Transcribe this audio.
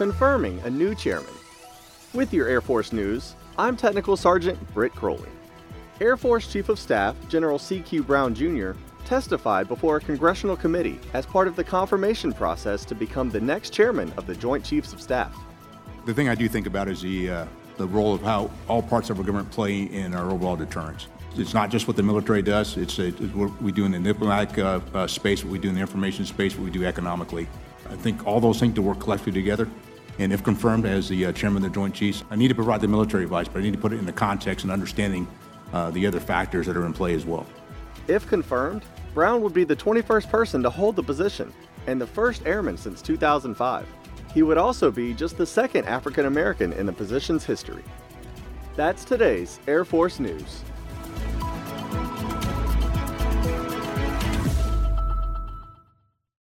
confirming a new chairman. With your Air Force news, I'm Technical Sergeant Britt Crowley. Air Force Chief of Staff General C.Q. Brown Jr. testified before a congressional committee as part of the confirmation process to become the next chairman of the Joint Chiefs of Staff. The thing I do think about is the, uh, the role of how all parts of our government play in our overall deterrence. It's not just what the military does, it's, uh, it's what we do in the diplomatic uh, uh, space, what we do in the information space, what we do economically. I think all those things to work collectively together. And if confirmed as the uh, chairman of the Joint Chiefs, I need to provide the military advice, but I need to put it in the context and understanding uh, the other factors that are in play as well. If confirmed, Brown would be the 21st person to hold the position and the first airman since 2005. He would also be just the second African American in the position's history. That's today's Air Force News.